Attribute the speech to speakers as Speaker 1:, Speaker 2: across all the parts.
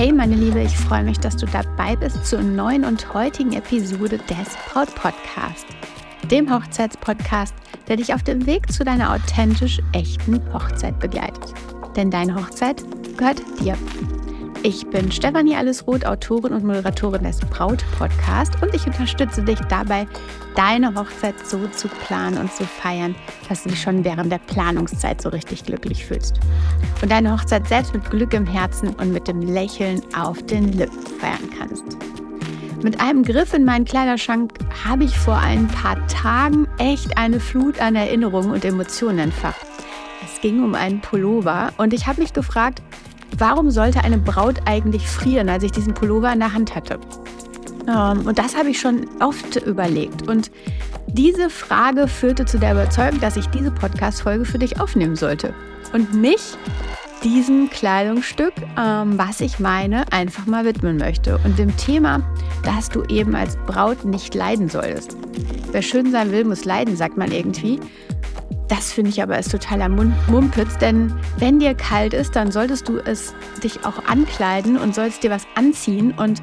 Speaker 1: Hey meine Liebe, ich freue mich, dass du dabei bist zur neuen und heutigen Episode des Braut Podcast, dem Hochzeitspodcast, der dich auf dem Weg zu deiner authentisch echten Hochzeit begleitet. Denn deine Hochzeit gehört dir. Ich bin Stefanie Allesroth, Autorin und Moderatorin des Braut Podcast und ich unterstütze dich dabei, deine Hochzeit so zu planen und zu feiern, dass du dich schon während der Planungszeit so richtig glücklich fühlst. Und deine Hochzeit selbst mit Glück im Herzen und mit dem Lächeln auf den Lippen feiern kannst. Mit einem Griff in meinen Kleiderschrank habe ich vor ein paar Tagen echt eine Flut an Erinnerungen und Emotionen entfacht. Es ging um einen Pullover und ich habe mich gefragt, warum sollte eine Braut eigentlich frieren, als ich diesen Pullover in der Hand hatte? Ähm, und das habe ich schon oft überlegt. Und diese Frage führte zu der Überzeugung, dass ich diese Podcast-Folge für dich aufnehmen sollte. Und mich diesem Kleidungsstück, ähm, was ich meine, einfach mal widmen möchte. Und dem Thema, dass du eben als Braut nicht leiden solltest. Wer schön sein will, muss leiden, sagt man irgendwie. Das finde ich aber ist totaler Mumpitz, denn wenn dir kalt ist, dann solltest du es dich auch ankleiden und sollst dir was anziehen und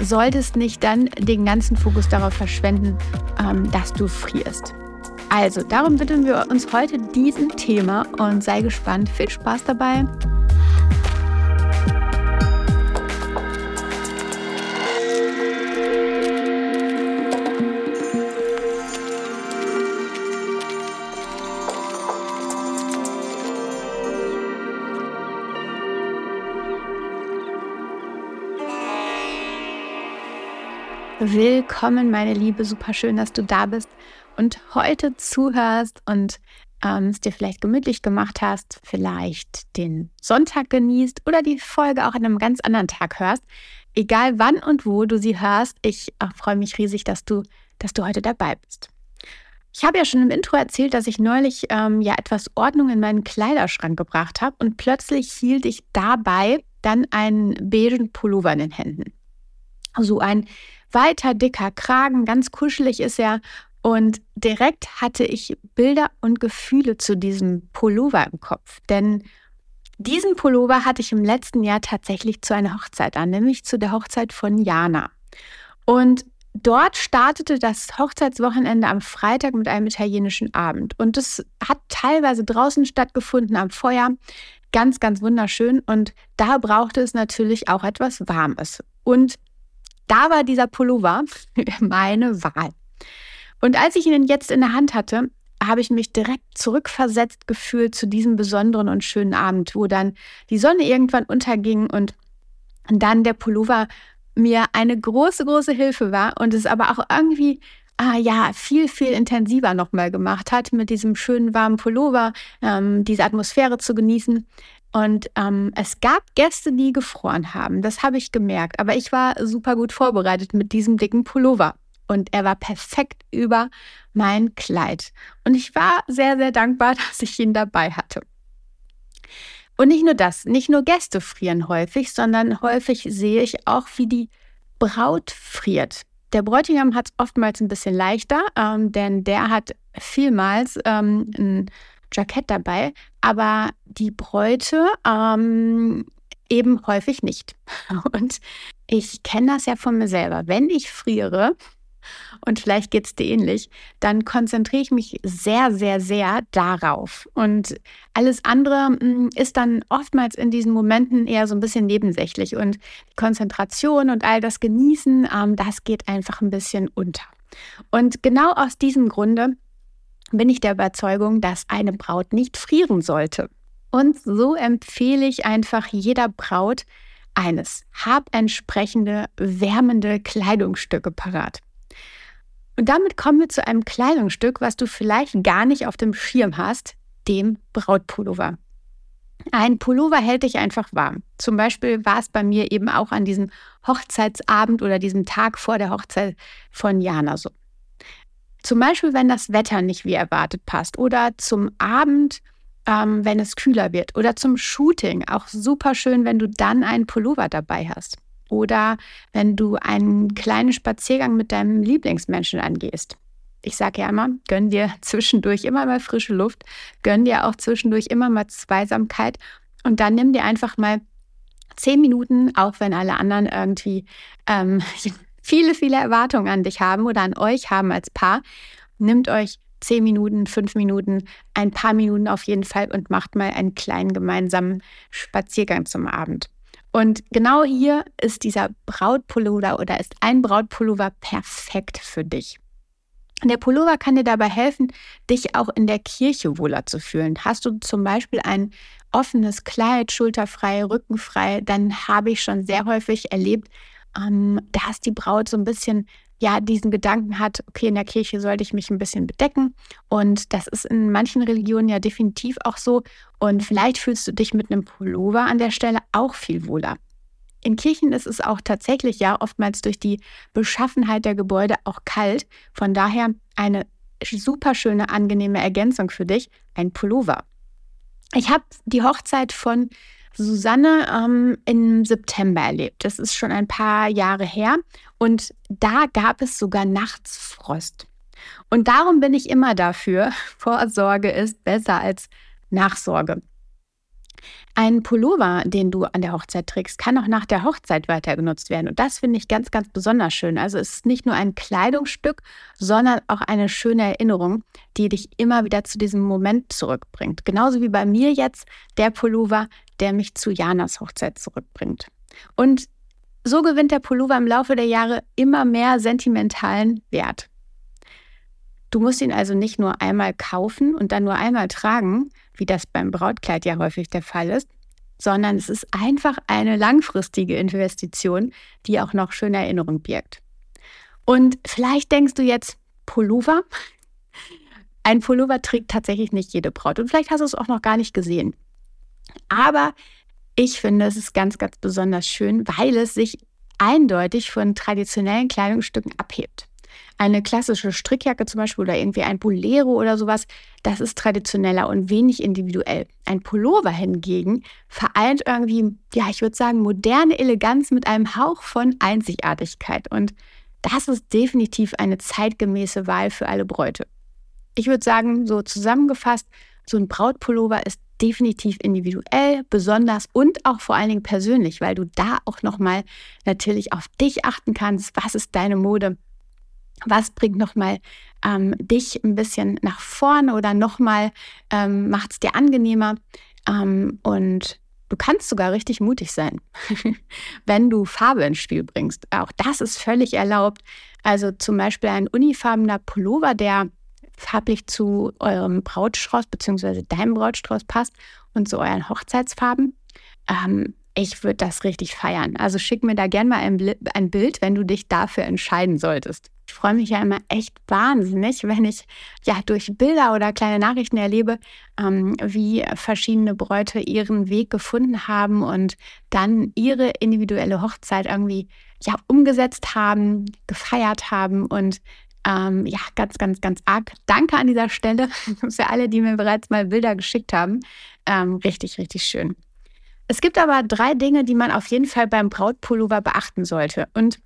Speaker 1: solltest nicht dann den ganzen Fokus darauf verschwenden, ähm, dass du frierst. Also, darum widmen wir uns heute diesem Thema und sei gespannt. Viel Spaß dabei. Willkommen, meine Liebe. Super schön, dass du da bist und heute zuhörst und ähm, es dir vielleicht gemütlich gemacht hast, vielleicht den Sonntag genießt oder die Folge auch an einem ganz anderen Tag hörst. Egal wann und wo du sie hörst, ich äh, freue mich riesig, dass du, dass du heute dabei bist. Ich habe ja schon im Intro erzählt, dass ich neulich ähm, ja etwas Ordnung in meinen Kleiderschrank gebracht habe und plötzlich hielt ich dabei dann einen beigen Pullover in den Händen. So ein weiter dicker Kragen, ganz kuschelig ist er. Und direkt hatte ich Bilder und Gefühle zu diesem Pullover im Kopf. Denn diesen Pullover hatte ich im letzten Jahr tatsächlich zu einer Hochzeit an, nämlich zu der Hochzeit von Jana. Und dort startete das Hochzeitswochenende am Freitag mit einem italienischen Abend. Und es hat teilweise draußen stattgefunden am Feuer. Ganz, ganz wunderschön. Und da brauchte es natürlich auch etwas Warmes. Und da war dieser Pullover meine Wahl. Und als ich ihn jetzt in der Hand hatte, habe ich mich direkt zurückversetzt gefühlt zu diesem besonderen und schönen Abend, wo dann die Sonne irgendwann unterging und dann der Pullover mir eine große, große Hilfe war und es aber auch irgendwie ah ja, viel, viel intensiver nochmal gemacht hat, mit diesem schönen warmen Pullover, ähm, diese Atmosphäre zu genießen. Und ähm, es gab Gäste, die gefroren haben. Das habe ich gemerkt. Aber ich war super gut vorbereitet mit diesem dicken Pullover. Und er war perfekt über mein Kleid. Und ich war sehr, sehr dankbar, dass ich ihn dabei hatte. Und nicht nur das, nicht nur Gäste frieren häufig, sondern häufig sehe ich auch, wie die Braut friert. Der Bräutigam hat es oftmals ein bisschen leichter, ähm, denn der hat vielmals ähm, ein Jackett dabei, aber die Bräute ähm, eben häufig nicht. Und ich kenne das ja von mir selber. Wenn ich friere, und vielleicht geht es dir ähnlich, dann konzentriere ich mich sehr, sehr, sehr darauf. Und alles andere mm, ist dann oftmals in diesen Momenten eher so ein bisschen nebensächlich. Und Konzentration und all das Genießen, ähm, das geht einfach ein bisschen unter. Und genau aus diesem Grunde bin ich der Überzeugung, dass eine Braut nicht frieren sollte. Und so empfehle ich einfach jeder Braut eines. Hab entsprechende wärmende Kleidungsstücke parat. Und damit kommen wir zu einem Kleidungsstück, was du vielleicht gar nicht auf dem Schirm hast, dem Brautpullover. Ein Pullover hält dich einfach warm. Zum Beispiel war es bei mir eben auch an diesem Hochzeitsabend oder diesem Tag vor der Hochzeit von Jana so. Zum Beispiel, wenn das Wetter nicht wie erwartet passt oder zum Abend, ähm, wenn es kühler wird oder zum Shooting. Auch super schön, wenn du dann einen Pullover dabei hast. Oder wenn du einen kleinen Spaziergang mit deinem Lieblingsmenschen angehst. Ich sage ja immer, gönn dir zwischendurch immer mal frische Luft, gönn dir auch zwischendurch immer mal Zweisamkeit und dann nimm dir einfach mal Zehn Minuten, auch wenn alle anderen irgendwie ähm, viele, viele Erwartungen an dich haben oder an euch haben als Paar, nimmt euch zehn Minuten, fünf Minuten, ein paar Minuten auf jeden Fall und macht mal einen kleinen gemeinsamen Spaziergang zum Abend. Und genau hier ist dieser Brautpullover oder ist ein Brautpullover perfekt für dich. Der Pullover kann dir dabei helfen, dich auch in der Kirche wohler zu fühlen. Hast du zum Beispiel ein offenes Kleid, schulterfrei, rückenfrei, dann habe ich schon sehr häufig erlebt, ähm, dass die Braut so ein bisschen ja diesen Gedanken hat, okay, in der Kirche sollte ich mich ein bisschen bedecken. Und das ist in manchen Religionen ja definitiv auch so. Und vielleicht fühlst du dich mit einem Pullover an der Stelle auch viel wohler. In Kirchen ist es auch tatsächlich ja oftmals durch die Beschaffenheit der Gebäude auch kalt. Von daher eine super schöne, angenehme Ergänzung für dich, ein Pullover. Ich habe die Hochzeit von Susanne ähm, im September erlebt. Das ist schon ein paar Jahre her. Und da gab es sogar nachts Frost. Und darum bin ich immer dafür, Vorsorge ist besser als Nachsorge. Ein Pullover, den du an der Hochzeit trägst, kann auch nach der Hochzeit weiter genutzt werden. Und das finde ich ganz, ganz besonders schön. Also es ist nicht nur ein Kleidungsstück, sondern auch eine schöne Erinnerung, die dich immer wieder zu diesem Moment zurückbringt. Genauso wie bei mir jetzt der Pullover, der mich zu Janas Hochzeit zurückbringt. Und so gewinnt der Pullover im Laufe der Jahre immer mehr sentimentalen Wert. Du musst ihn also nicht nur einmal kaufen und dann nur einmal tragen, wie das beim Brautkleid ja häufig der Fall ist, sondern es ist einfach eine langfristige Investition, die auch noch schöne Erinnerungen birgt. Und vielleicht denkst du jetzt, Pullover? Ein Pullover trägt tatsächlich nicht jede Braut und vielleicht hast du es auch noch gar nicht gesehen. Aber ich finde, es ist ganz, ganz besonders schön, weil es sich eindeutig von traditionellen Kleidungsstücken abhebt. Eine klassische Strickjacke zum Beispiel oder irgendwie ein Bolero oder sowas, das ist traditioneller und wenig individuell. Ein Pullover hingegen vereint irgendwie, ja, ich würde sagen, moderne Eleganz mit einem Hauch von Einzigartigkeit. Und das ist definitiv eine zeitgemäße Wahl für alle Bräute. Ich würde sagen, so zusammengefasst, so ein Brautpullover ist definitiv individuell, besonders und auch vor allen Dingen persönlich, weil du da auch nochmal natürlich auf dich achten kannst. Was ist deine Mode? Was bringt nochmal ähm, dich ein bisschen nach vorne oder nochmal ähm, macht es dir angenehmer? Ähm, und du kannst sogar richtig mutig sein, wenn du Farbe ins Spiel bringst. Auch das ist völlig erlaubt. Also zum Beispiel ein unifarbener Pullover, der farblich zu eurem Brautstrauß bzw. deinem Brautstrauß passt und zu euren Hochzeitsfarben. Ähm, ich würde das richtig feiern. Also schick mir da gerne mal ein, ein Bild, wenn du dich dafür entscheiden solltest. Ich freue mich ja immer echt wahnsinnig, wenn ich ja durch Bilder oder kleine Nachrichten erlebe, ähm, wie verschiedene Bräute ihren Weg gefunden haben und dann ihre individuelle Hochzeit irgendwie ja umgesetzt haben, gefeiert haben und ähm, ja, ganz, ganz, ganz arg. Danke an dieser Stelle für alle, die mir bereits mal Bilder geschickt haben. Ähm, richtig, richtig schön. Es gibt aber drei Dinge, die man auf jeden Fall beim Brautpullover beachten sollte. Und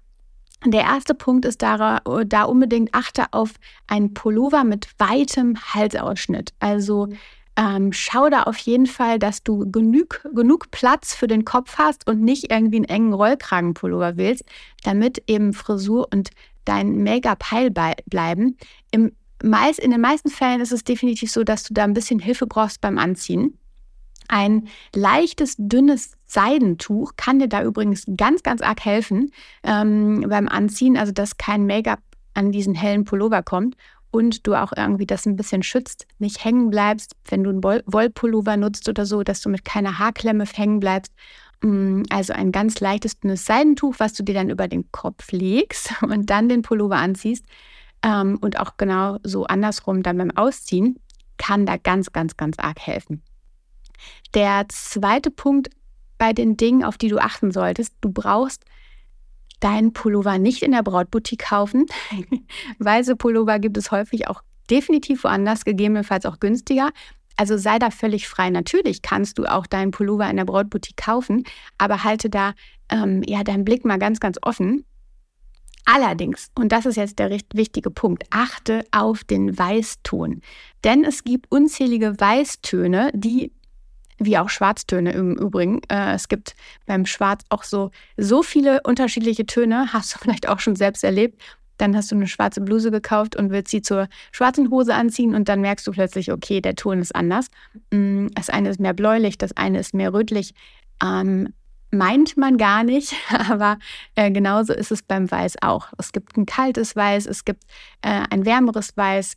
Speaker 1: der erste Punkt ist da, da unbedingt achte auf einen Pullover mit weitem Halsausschnitt. Also ähm, schau da auf jeden Fall, dass du genug, genug Platz für den Kopf hast und nicht irgendwie einen engen Rollkragenpullover willst, damit eben Frisur und dein Make-up heil bleiben. Im meist, in den meisten Fällen ist es definitiv so, dass du da ein bisschen Hilfe brauchst beim Anziehen. Ein leichtes, dünnes Seidentuch kann dir da übrigens ganz, ganz arg helfen ähm, beim Anziehen, also dass kein Make-up an diesen hellen Pullover kommt und du auch irgendwie das ein bisschen schützt, nicht hängen bleibst, wenn du einen Wollpullover nutzt oder so, dass du mit keiner Haarklemme hängen bleibst. Mm, also ein ganz leichtes, dünnes Seidentuch, was du dir dann über den Kopf legst und dann den Pullover anziehst. Ähm, und auch genau so andersrum dann beim Ausziehen kann da ganz, ganz, ganz arg helfen. Der zweite Punkt bei den Dingen, auf die du achten solltest, du brauchst deinen Pullover nicht in der Brautboutique kaufen. Weiße Pullover gibt es häufig auch definitiv woanders, gegebenenfalls auch günstiger. Also sei da völlig frei. Natürlich kannst du auch deinen Pullover in der Brautboutique kaufen, aber halte da ähm, ja deinen Blick mal ganz, ganz offen. Allerdings, und das ist jetzt der wichtige Punkt, achte auf den Weißton. Denn es gibt unzählige Weißtöne, die wie auch Schwarztöne im Übrigen. Äh, es gibt beim Schwarz auch so, so viele unterschiedliche Töne, hast du vielleicht auch schon selbst erlebt. Dann hast du eine schwarze Bluse gekauft und willst sie zur schwarzen Hose anziehen und dann merkst du plötzlich, okay, der Ton ist anders. Mm, das eine ist mehr bläulich, das eine ist mehr rötlich. Ähm, meint man gar nicht, aber äh, genauso ist es beim Weiß auch. Es gibt ein kaltes Weiß, es gibt äh, ein wärmeres Weiß,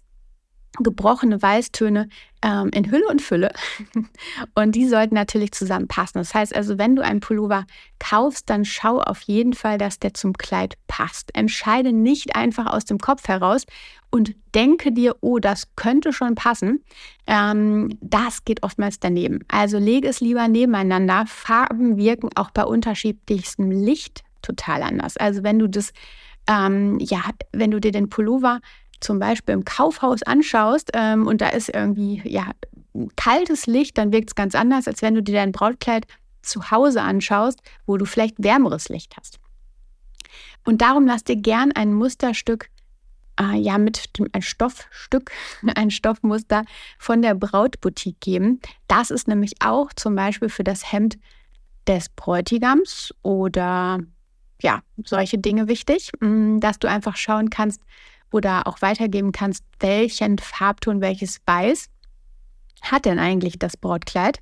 Speaker 1: gebrochene Weißtöne ähm, in Hülle und Fülle. Und die sollten natürlich zusammenpassen. Das heißt also, wenn du einen Pullover kaufst, dann schau auf jeden Fall, dass der zum Kleid passt. Entscheide nicht einfach aus dem Kopf heraus und denke dir, oh, das könnte schon passen. Ähm, das geht oftmals daneben. Also lege es lieber nebeneinander. Farben wirken auch bei unterschiedlichstem Licht total anders. Also wenn du das, ähm, ja, wenn du dir den Pullover zum Beispiel im Kaufhaus anschaust ähm, und da ist irgendwie ja kaltes Licht, dann wirkt es ganz anders, als wenn du dir dein Brautkleid zu Hause anschaust, wo du vielleicht wärmeres Licht hast. Und darum lass dir gern ein Musterstück, äh, ja, mit dem, ein Stoffstück, ein Stoffmuster von der Brautboutique geben. Das ist nämlich auch zum Beispiel für das Hemd des Bräutigams oder ja, solche Dinge wichtig, mm, dass du einfach schauen kannst, oder auch weitergeben kannst, welchen Farbton, welches Weiß hat denn eigentlich das Brautkleid.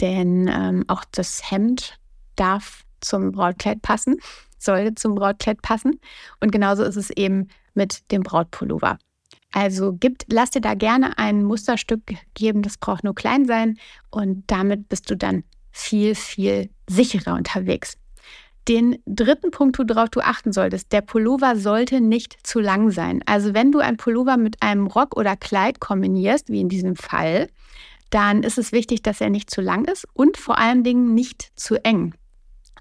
Speaker 1: Denn ähm, auch das Hemd darf zum Brautkleid passen, sollte zum Brautkleid passen. Und genauso ist es eben mit dem Brautpullover. Also gibt, lass dir da gerne ein Musterstück geben, das braucht nur klein sein und damit bist du dann viel, viel sicherer unterwegs. Den dritten Punkt, worauf du achten solltest, der Pullover sollte nicht zu lang sein. Also wenn du ein Pullover mit einem Rock oder Kleid kombinierst, wie in diesem Fall, dann ist es wichtig, dass er nicht zu lang ist und vor allen Dingen nicht zu eng.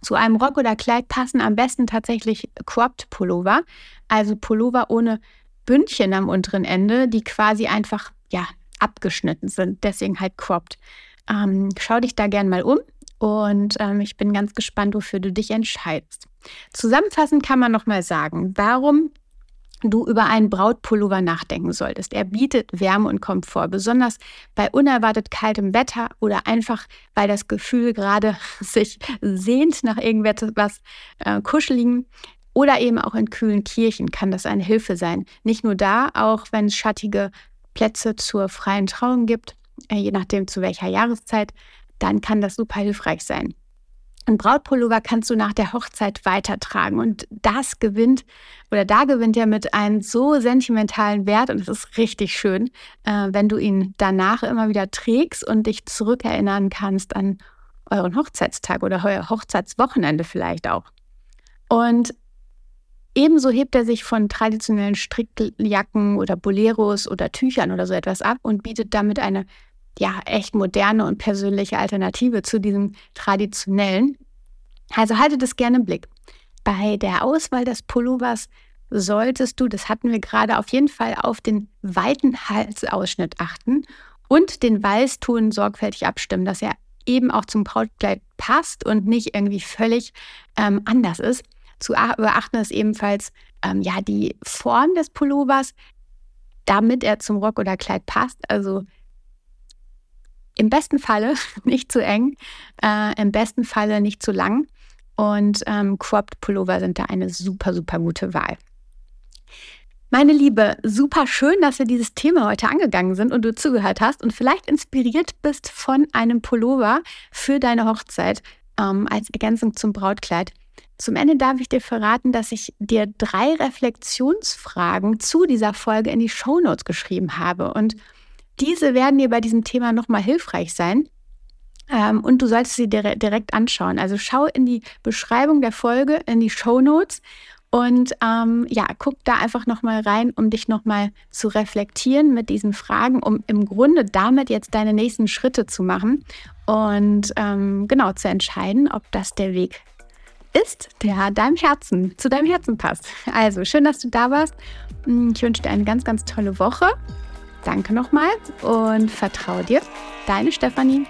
Speaker 1: Zu einem Rock oder Kleid passen am besten tatsächlich Cropped Pullover, also Pullover ohne Bündchen am unteren Ende, die quasi einfach ja abgeschnitten sind, deswegen halt cropped. Ähm, schau dich da gern mal um. Und ähm, ich bin ganz gespannt, wofür du dich entscheidest. Zusammenfassend kann man nochmal sagen, warum du über einen Brautpullover nachdenken solltest. Er bietet Wärme und Komfort, besonders bei unerwartet kaltem Wetter oder einfach, weil das Gefühl gerade sich sehnt nach irgendetwas äh, Kuscheligen. Oder eben auch in kühlen Kirchen kann das eine Hilfe sein. Nicht nur da, auch wenn es schattige Plätze zur freien Trauung gibt, äh, je nachdem zu welcher Jahreszeit, dann kann das super hilfreich sein. Ein Brautpullover kannst du nach der Hochzeit weitertragen und das gewinnt oder da gewinnt er mit einem so sentimentalen Wert und es ist richtig schön, äh, wenn du ihn danach immer wieder trägst und dich zurückerinnern kannst an euren Hochzeitstag oder euer Hochzeitswochenende vielleicht auch. Und ebenso hebt er sich von traditionellen Strickjacken oder Boleros oder Tüchern oder so etwas ab und bietet damit eine ja, echt moderne und persönliche Alternative zu diesem traditionellen. Also haltet es gerne im Blick. Bei der Auswahl des Pullovers solltest du, das hatten wir gerade, auf jeden Fall auf den weiten Halsausschnitt achten und den Weißton sorgfältig abstimmen, dass er eben auch zum Brautkleid passt und nicht irgendwie völlig ähm, anders ist. Zu beachten ist ebenfalls ähm, ja die Form des Pullovers, damit er zum Rock oder Kleid passt. Also im besten Falle nicht zu eng, äh, im besten Falle nicht zu lang. Und ähm, Cropped Pullover sind da eine super, super gute Wahl. Meine Liebe, super schön, dass wir dieses Thema heute angegangen sind und du zugehört hast und vielleicht inspiriert bist von einem Pullover für deine Hochzeit ähm, als Ergänzung zum Brautkleid. Zum Ende darf ich dir verraten, dass ich dir drei Reflexionsfragen zu dieser Folge in die Shownotes geschrieben habe. Und diese werden dir bei diesem Thema nochmal hilfreich sein. Ähm, und du solltest sie dir direkt anschauen. Also schau in die Beschreibung der Folge, in die Show Notes und ähm, ja, guck da einfach nochmal rein, um dich nochmal zu reflektieren mit diesen Fragen, um im Grunde damit jetzt deine nächsten Schritte zu machen und ähm, genau zu entscheiden, ob das der Weg ist, der deinem Herzen, zu deinem Herzen passt. Also schön, dass du da warst. Ich wünsche dir eine ganz, ganz tolle Woche Danke nochmal und vertraue dir. Deine Stefanie.